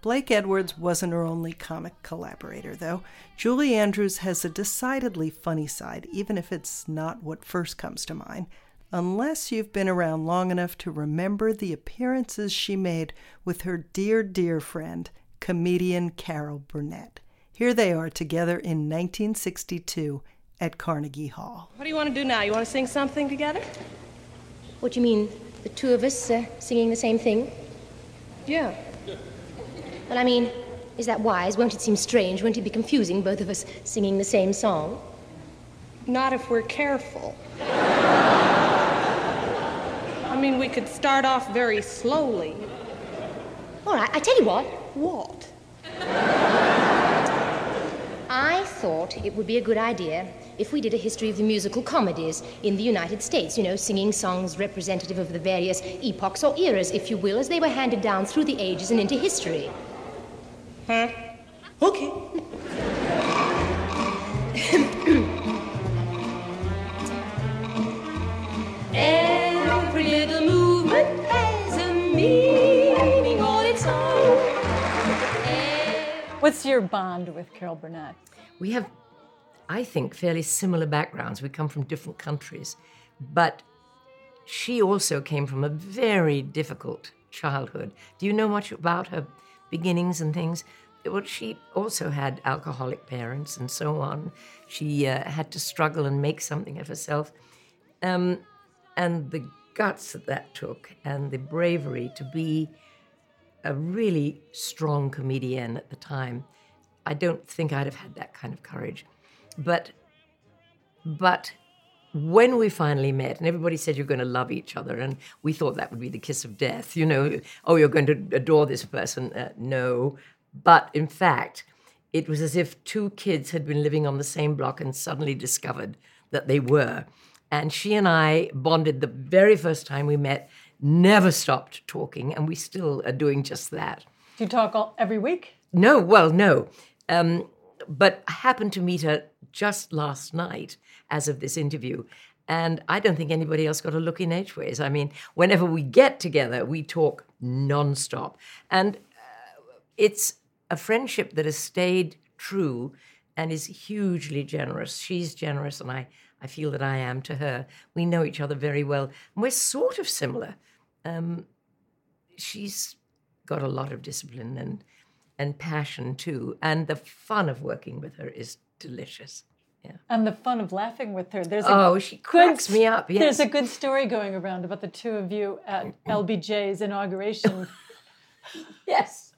Blake Edwards wasn't her only comic collaborator, though. Julie Andrews has a decidedly funny side, even if it's not what first comes to mind, unless you've been around long enough to remember the appearances she made with her dear, dear friend, comedian Carol Burnett. Here they are together in 1962 at Carnegie Hall. What do you want to do now? You want to sing something together? What do you mean, the two of us uh, singing the same thing? Yeah. Well, I mean, is that wise? Won't it seem strange? Won't it be confusing, both of us singing the same song? Not if we're careful. I mean, we could start off very slowly. All right, I tell you what. What? I thought it would be a good idea if we did a history of the musical comedies in the United States, you know, singing songs representative of the various epochs or eras, if you will, as they were handed down through the ages and into history. Huh? Okay. Every little movement has a meaning all its own. What's your bond with Carol Burnett? We have, I think, fairly similar backgrounds. We come from different countries, but she also came from a very difficult childhood. Do you know much about her beginnings and things? Well, she also had alcoholic parents and so on. She uh, had to struggle and make something of herself. Um, and the guts that that took and the bravery to be a really strong comedian at the time. I don't think I'd have had that kind of courage. But but when we finally met and everybody said you're going to love each other and we thought that would be the kiss of death, you know, oh you're going to adore this person. Uh, no, but in fact, it was as if two kids had been living on the same block and suddenly discovered that they were. And she and I bonded the very first time we met, never stopped talking, and we still are doing just that. Do you talk all, every week? No, well, no. Um, but I happened to meet her just last night as of this interview. And I don't think anybody else got a look in Edgeways. I mean, whenever we get together, we talk nonstop. And uh, it's a friendship that has stayed true and is hugely generous. She's generous, and I, I feel that I am to her. We know each other very well. And we're sort of similar. Um, she's got a lot of discipline and and passion too. And the fun of working with her is delicious. Yeah. And the fun of laughing with her. There's a oh, she cracks me up. Yes. There's a good story going around about the two of you at *laughs* LBJ's inauguration. *laughs* yes.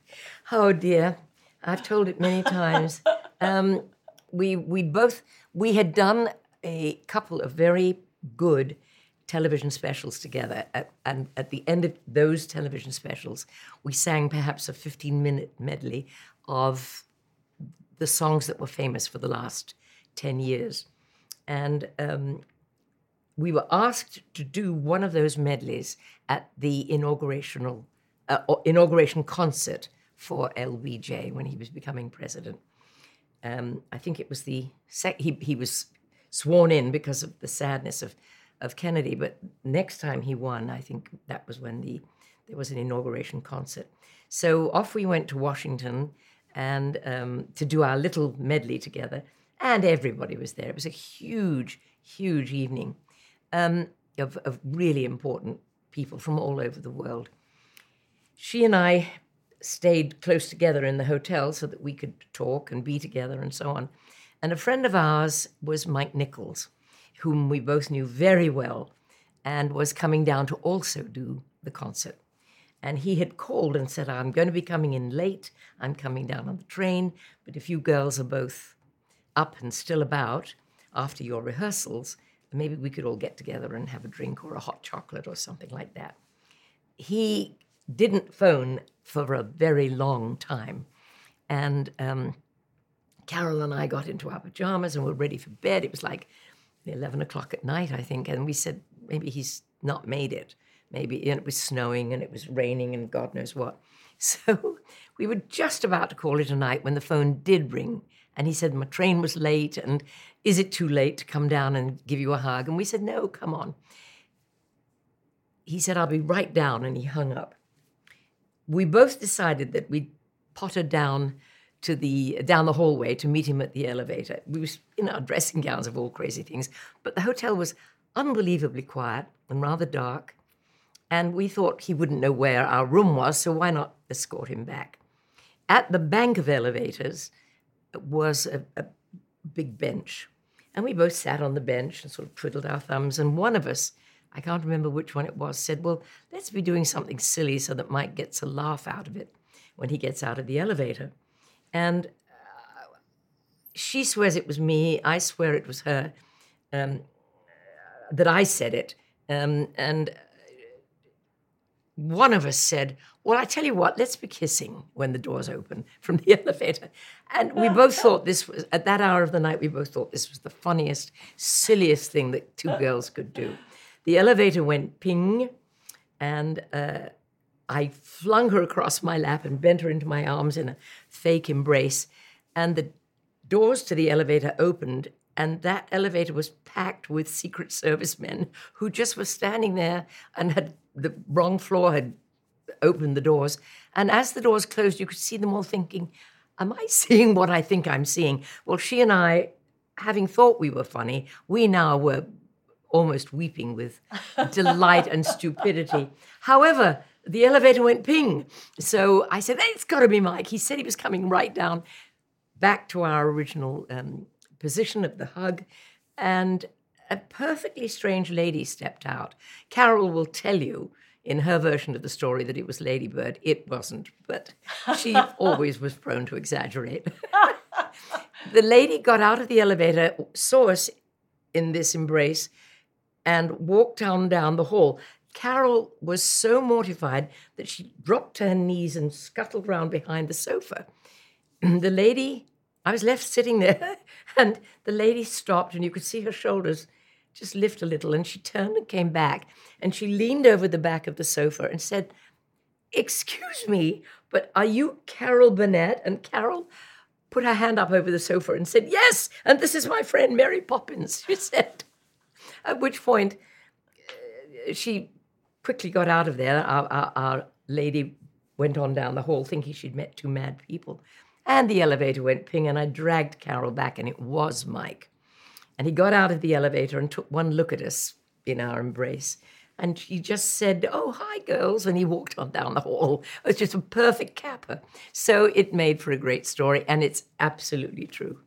Oh dear, I've told it many times. *laughs* Um, we we both we had done a couple of very good television specials together. At, and at the end of those television specials, we sang perhaps a 15 minute medley of the songs that were famous for the last 10 years. And um, we were asked to do one of those medleys at the inaugurational, uh, inauguration concert for LBJ when he was becoming president. Um, I think it was the he, he was sworn in because of the sadness of of Kennedy. But next time he won, I think that was when the there was an inauguration concert. So off we went to Washington and um, to do our little medley together, and everybody was there. It was a huge, huge evening um, of, of really important people from all over the world. She and I stayed close together in the hotel so that we could talk and be together and so on. And a friend of ours was Mike Nichols, whom we both knew very well and was coming down to also do the concert. And he had called and said, I'm going to be coming in late. I'm coming down on the train. But if you girls are both up and still about after your rehearsals, maybe we could all get together and have a drink or a hot chocolate or something like that. He didn't phone for a very long time. And um, Carol and I got into our pajamas and were ready for bed. It was like 11 o'clock at night, I think. And we said, maybe he's not made it. Maybe and it was snowing and it was raining and God knows what. *laughs* So we were just about to call it a night when the phone did ring. And he said, My train was late. And is it too late to come down and give you a hug? And we said, No, come on. He said, I'll be right down. And he hung up. We both decided that we'd potter down to the down the hallway to meet him at the elevator. We were in our dressing gowns of all crazy things, but the hotel was unbelievably quiet and rather dark, and we thought he wouldn't know where our room was, so why not escort him back? At the bank of elevators was a, a big bench, and we both sat on the bench and sort of twiddled our thumbs. And one of us, I can't remember which one it was, said, "Well, let's be doing something silly so that Mike gets a laugh out of it when he gets out of the elevator." And uh, she swears it was me. I swear it was her. Um, that I said it. Um, and one of us said, Well, I tell you what, let's be kissing when the doors open *laughs* from the elevator. And we both *laughs* thought this was, at that hour of the night, we both thought this was the funniest, silliest thing that two *laughs* girls could do. The elevator went ping, and uh, I flung her across my lap and bent her into my arms in a fake embrace. And the doors to the elevator opened, and that elevator was packed with Secret Service men who just were standing there and had the wrong floor had opened the doors. And as the doors closed, you could see them all thinking, Am I *laughs* seeing what I think I'm seeing? Well, she and I, having thought we were funny, we now were almost weeping with *laughs* delight and stupidity. However, the elevator went ping. So I said, It's got to be Mike. He said he was coming right down back to our original um, position of the hug. And a perfectly strange lady stepped out. Carol will tell you in her version of the story that it was Ladybird. It wasn't, but she *laughs* always was prone to exaggerate. *laughs* the lady got out of the elevator, saw us in this embrace, and walked on down the hall. Carol was so mortified that she dropped to her knees and scuttled round behind the sofa. *clears throat* the lady, I was left sitting there, *laughs* and the lady stopped, and you could see her shoulders just lift a little. And she turned and came back and she leaned over the back of the sofa and said, Excuse me, but are you Carol Burnett? And Carol put her hand up over the sofa and said, Yes, and this is my friend Mary Poppins, she *laughs* said. At which point, uh, she quickly got out of there. Our, our, our lady went on down the hall thinking she'd met two mad people. And the elevator went ping, and I dragged Carol back, and it was Mike. And he got out of the elevator and took one look at us in our embrace. And he just said, Oh, hi, girls. And he walked on down the hall. It was just a perfect capper. So it made for a great story, and it's absolutely true.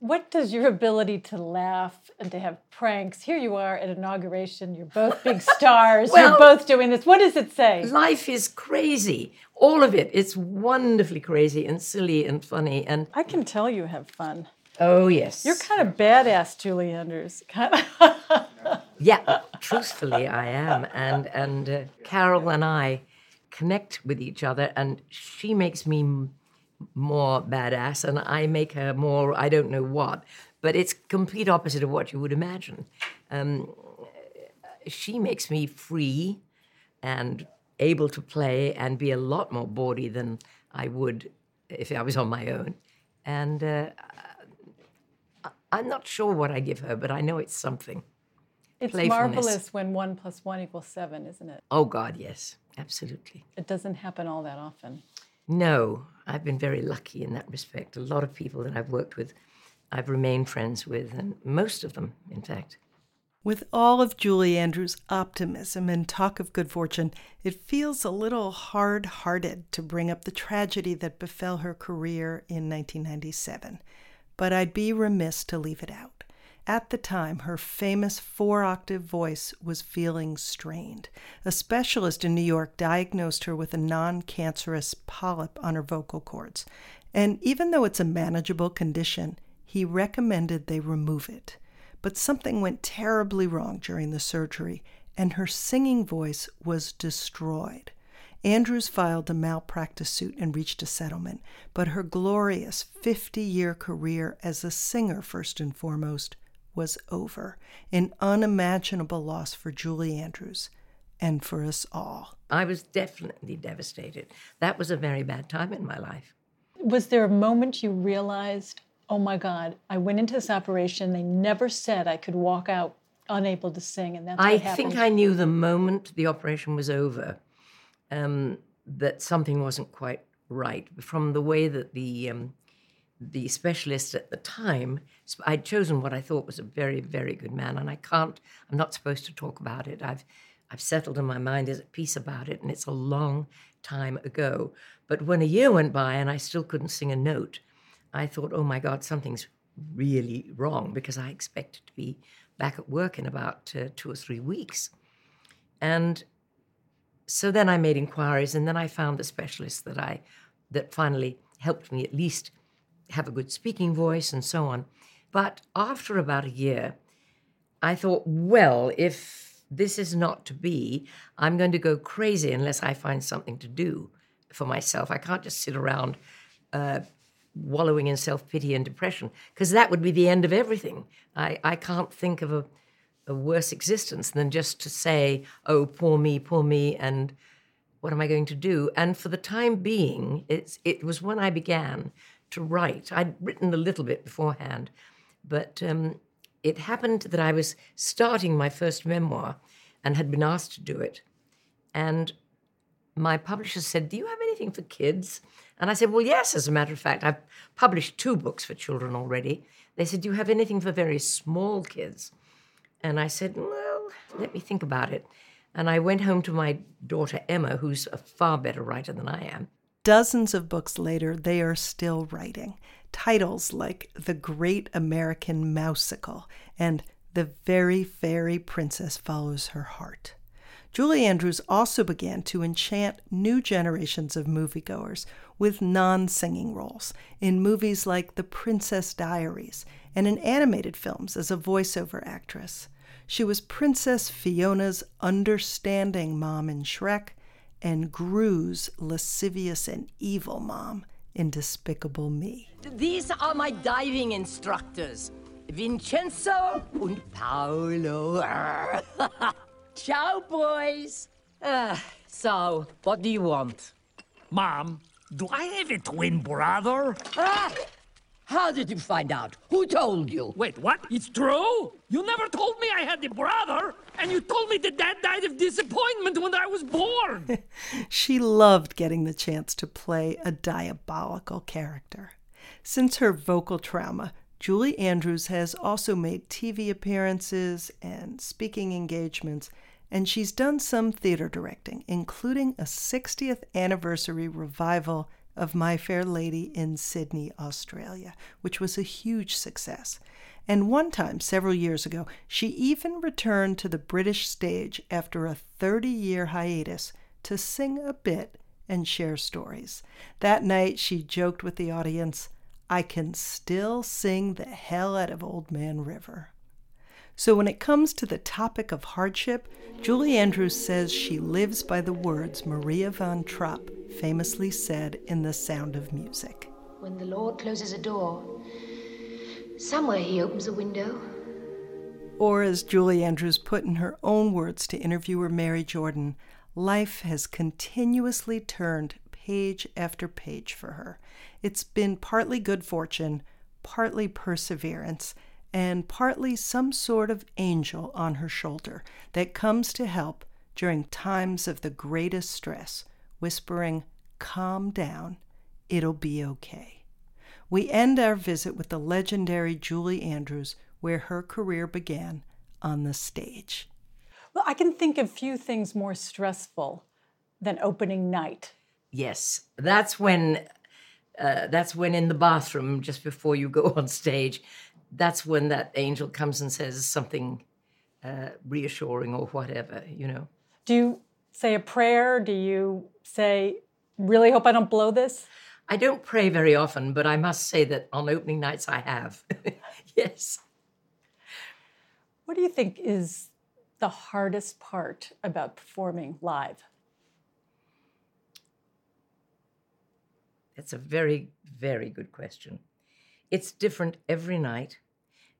What does your ability to laugh and to have pranks? Here you are at inauguration. You're both big *laughs* stars. well, you're both doing this. What does it say? Life is crazy. All of it. It's wonderfully crazy and silly and funny. And I can tell you have fun. Oh yes. You're kind of badass, Julie Andrews. *laughs* yeah, truthfully, I am, and and uh, Carol and I connect with each other, and she makes me more badass, and I make her more I don't know what, but it's complete opposite of what you would imagine. Um, she makes me free and able to play and be a lot more bawdy than I would if I was on my own, and. Uh, I'm not sure what I give her, but I know it's something. It's marvelous when one plus one equals seven, isn't it? Oh, God, yes, absolutely. It doesn't happen all that often. No, I've been very lucky in that respect. A lot of people that I've worked with, I've remained friends with, and most of them, in fact. With all of Julie Andrews' optimism and talk of good fortune, it feels a little hard hearted to bring up the tragedy that befell her career in 1997. But I'd be remiss to leave it out. At the time, her famous four octave voice was feeling strained. A specialist in New York diagnosed her with a non cancerous polyp on her vocal cords. And even though it's a manageable condition, he recommended they remove it. But something went terribly wrong during the surgery, and her singing voice was destroyed. Andrews filed a malpractice suit and reached a settlement, but her glorious 50 year career as a singer, first and foremost, was over. An unimaginable loss for Julie Andrews and for us all. I was definitely devastated. That was a very bad time in my life. Was there a moment you realized, oh my God, I went into this operation, they never said I could walk out unable to sing, and that's I what happened? think I knew the moment the operation was over um, that something wasn't quite right from the way that the um, the specialist at the time I'd chosen what I thought was a very very good man, and I can't. I'm not supposed to talk about it. I've I've settled in my mind as at peace about it, and it's a long time ago. But when a year went by and I still couldn't sing a note, I thought, oh my God, something's really wrong because I expected to be back at work in about uh, two or three weeks. And so then I made inquiries, and then I found the specialist that I that finally helped me at least have a good speaking voice and so on. But after about a year, I thought, well, if this is not to be, I'm going to go crazy unless I find something to do for myself. I can't just sit around uh, wallowing in self pity and depression because that would be the end of everything. I, I can't think of a, a worse existence than just to say, oh, poor me, poor me, and what am I going to do? And for the time being, it's, it was when I began to write. I'd written a little bit beforehand, but um, it happened that I was starting my first memoir and had been asked to do it. And my publisher said, Do you have anything for kids? And I said, Well, yes, as a matter of fact, I've published two books for children already. They said, Do you have anything for very small kids? And I said, Well, let me think about it. And I went home to my daughter Emma, who's a far better writer than I am. Dozens of books later, they are still writing. Titles like The Great American Mousical and The Very Fairy Princess Follows Her Heart. Julie Andrews also began to enchant new generations of moviegoers with non singing roles in movies like The Princess Diaries and in animated films as a voiceover actress. She was Princess Fiona's understanding mom in Shrek and Gru's lascivious and evil mom in Despicable Me. These are my diving instructors, Vincenzo and Paolo. *laughs* Ciao, boys. Uh, so, what do you want? Mom, do I have a twin brother? Ah! How did you find out? Who told you? Wait, what? It's true? You never told me I had a brother, and you told me that dad died of disappointment when I was born. *laughs* she loved getting the chance to play a diabolical character. Since her vocal trauma, Julie Andrews has also made TV appearances and speaking engagements, and she's done some theater directing, including a 60th anniversary revival of My Fair Lady in Sydney, Australia, which was a huge success. And one time, several years ago, she even returned to the British stage after a 30 year hiatus to sing a bit and share stories. That night, she joked with the audience, I can still sing the hell out of Old Man River. So, when it comes to the topic of hardship, Julie Andrews says she lives by the words Maria von Trapp famously said in The Sound of Music. When the Lord closes a door, somewhere he opens a window. Or, as Julie Andrews put in her own words to interviewer Mary Jordan, life has continuously turned page after page for her. It's been partly good fortune, partly perseverance, and partly some sort of angel on her shoulder that comes to help during times of the greatest stress, whispering, Calm down, it'll be okay. We end our visit with the legendary Julie Andrews, where her career began on the stage. Well, I can think of few things more stressful than opening night. Yes, that's when. Uh, that's when in the bathroom, just before you go *laughs* on stage, that's when that angel comes and says something uh, reassuring or whatever, you know. Do you say a prayer? Do you say, really hope I don't blow this? I don't pray very often, but I must say that on opening nights I have. *laughs* yes. What do you think is the hardest part about performing live? That's a very, very good question. It's different every night,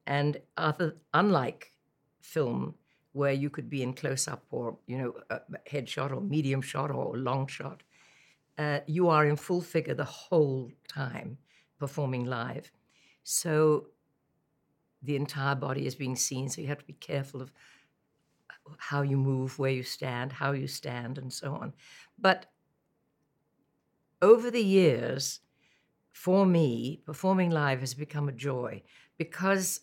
and other, unlike film, where you could be in close up or you know a headshot or medium shot or long shot, uh, you are in full figure the whole time performing live. So the entire body is being seen. So you have to be careful of how you move, where you stand, how you stand, and so on. But over the years, for me, performing live has become a joy because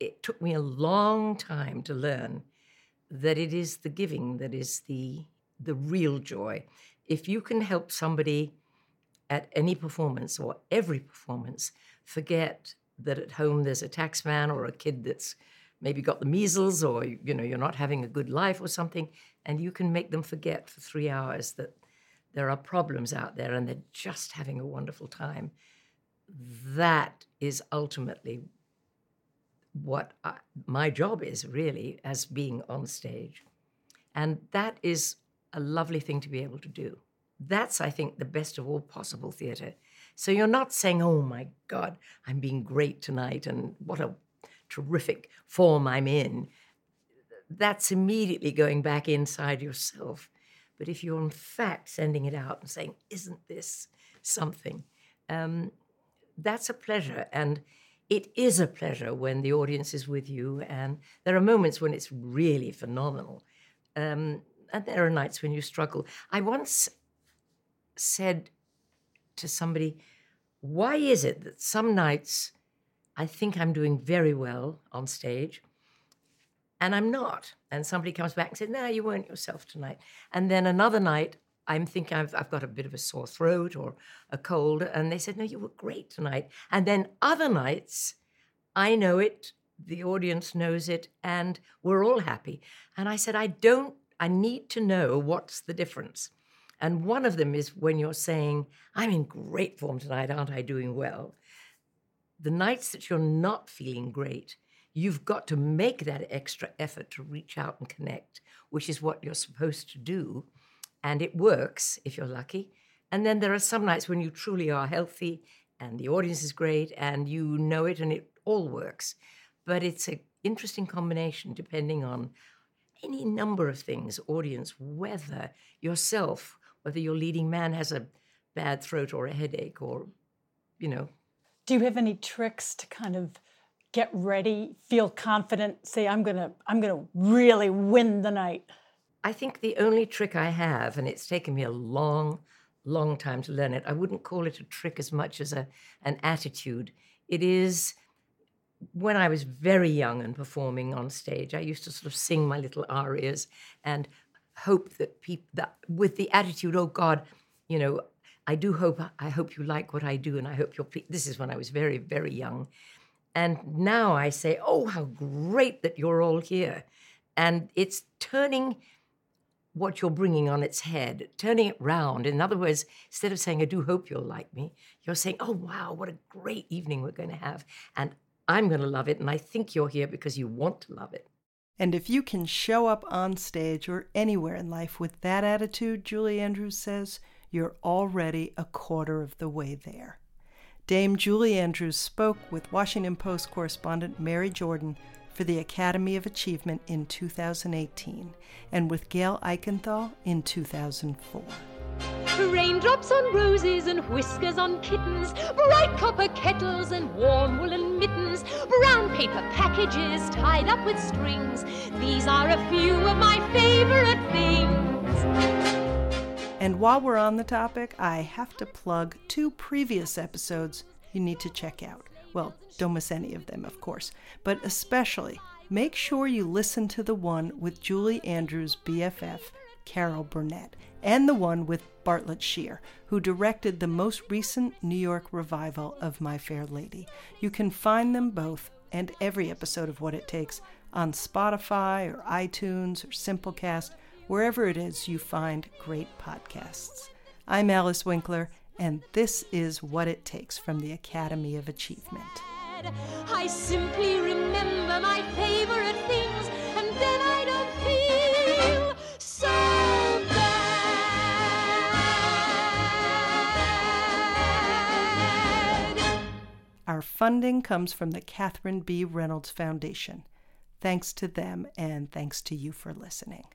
it took me a long time to learn that it is the giving that is the the real joy. If you can help somebody at any performance or every performance forget that at home there's a taxman or a kid that's maybe got the measles or you know you're not having a good life or something and you can make them forget for 3 hours that there are problems out there and they're just having a wonderful time that is ultimately what I, my job is really as being on stage. And that is a lovely thing to be able to do. That's, I think, the best of all possible theatre. So you're not saying, oh my God, I'm being great tonight and what a terrific form I'm in. That's immediately going back inside yourself. But if you're in fact sending it out and saying, isn't this something? Um, that's a pleasure. And it is a pleasure when the audience is with you. And there are moments when it's really phenomenal. Um, and there are nights when you struggle. I once said to somebody, why is it that some nights I think I'm doing very well on stage and I'm not? And somebody comes back and says, no, you weren't yourself tonight. And then another night, I'm thinking I've, I've got a bit of a sore throat or a cold. And they said, No, you were great tonight. And then other nights, I know it, the audience knows it, and we're all happy. And I said, I don't, I need to know what's the difference. And one of them is when you're saying, I'm in great form tonight, aren't I doing well? The nights that you're not feeling great, you've got to make that extra effort to reach out and connect, which is what you're supposed to do and it works if you're lucky. And then there are some nights when you truly are healthy and the audience is great and you know it and it all works. But it's an interesting combination depending on any number of things audience, weather, yourself, whether your leading man has a bad throat or a headache or, you know. Do you have any tricks to kind of get ready, feel confident, say, I'm going to I'm going to really win the night? I think the only trick I have, and it's taken me a long, long time to learn it, I wouldn't call it a trick as much as a, an attitude. It is when I was very young and performing on stage, I used to sort of sing my little arias and hope that people, that with the attitude, oh God, you know, I do hope, I hope you like what I do and I hope you're, this is when I was very, very young. And now I say, oh, how great that you're all here. And it's turning what you're bringing on its head, turning it round. In other words, instead of saying, I do hope you'll like me, you're saying, oh, wow, what a great evening we're going to have. And I'm going to love it. And I think you're here because you want to love it. And if you can show up on stage or anywhere in life with that attitude, Julie Andrews says, you're already a quarter of the way there. Dame Julie Andrews spoke with Washington Post correspondent Mary Jordan for the Academy of Achievement in 2018 and with Gail Eichenthal in 2004. Raindrops on roses and whiskers on kittens, bright copper kettles and warm woolen mittens, brown paper packages tied up with strings. These are a few of my favorite things. And while we're on the topic, I have to plug two previous episodes you need to check out. Well, don't miss any of them, of course, but especially make sure you listen to the one with Julie Andrews' BFF, Carol Burnett, and the one with Bartlett Sher, who directed the most recent New York revival of My Fair Lady. You can find them both and every episode of What It Takes on Spotify or iTunes or Simplecast, wherever it is you find great podcasts. I'm Alice Winkler, and this is What It Takes from the Academy of Achievement. I simply remember my favorite things, and then I don't feel so bad. Our funding comes from the Catherine B. Reynolds Foundation. Thanks to them, and thanks to you for listening.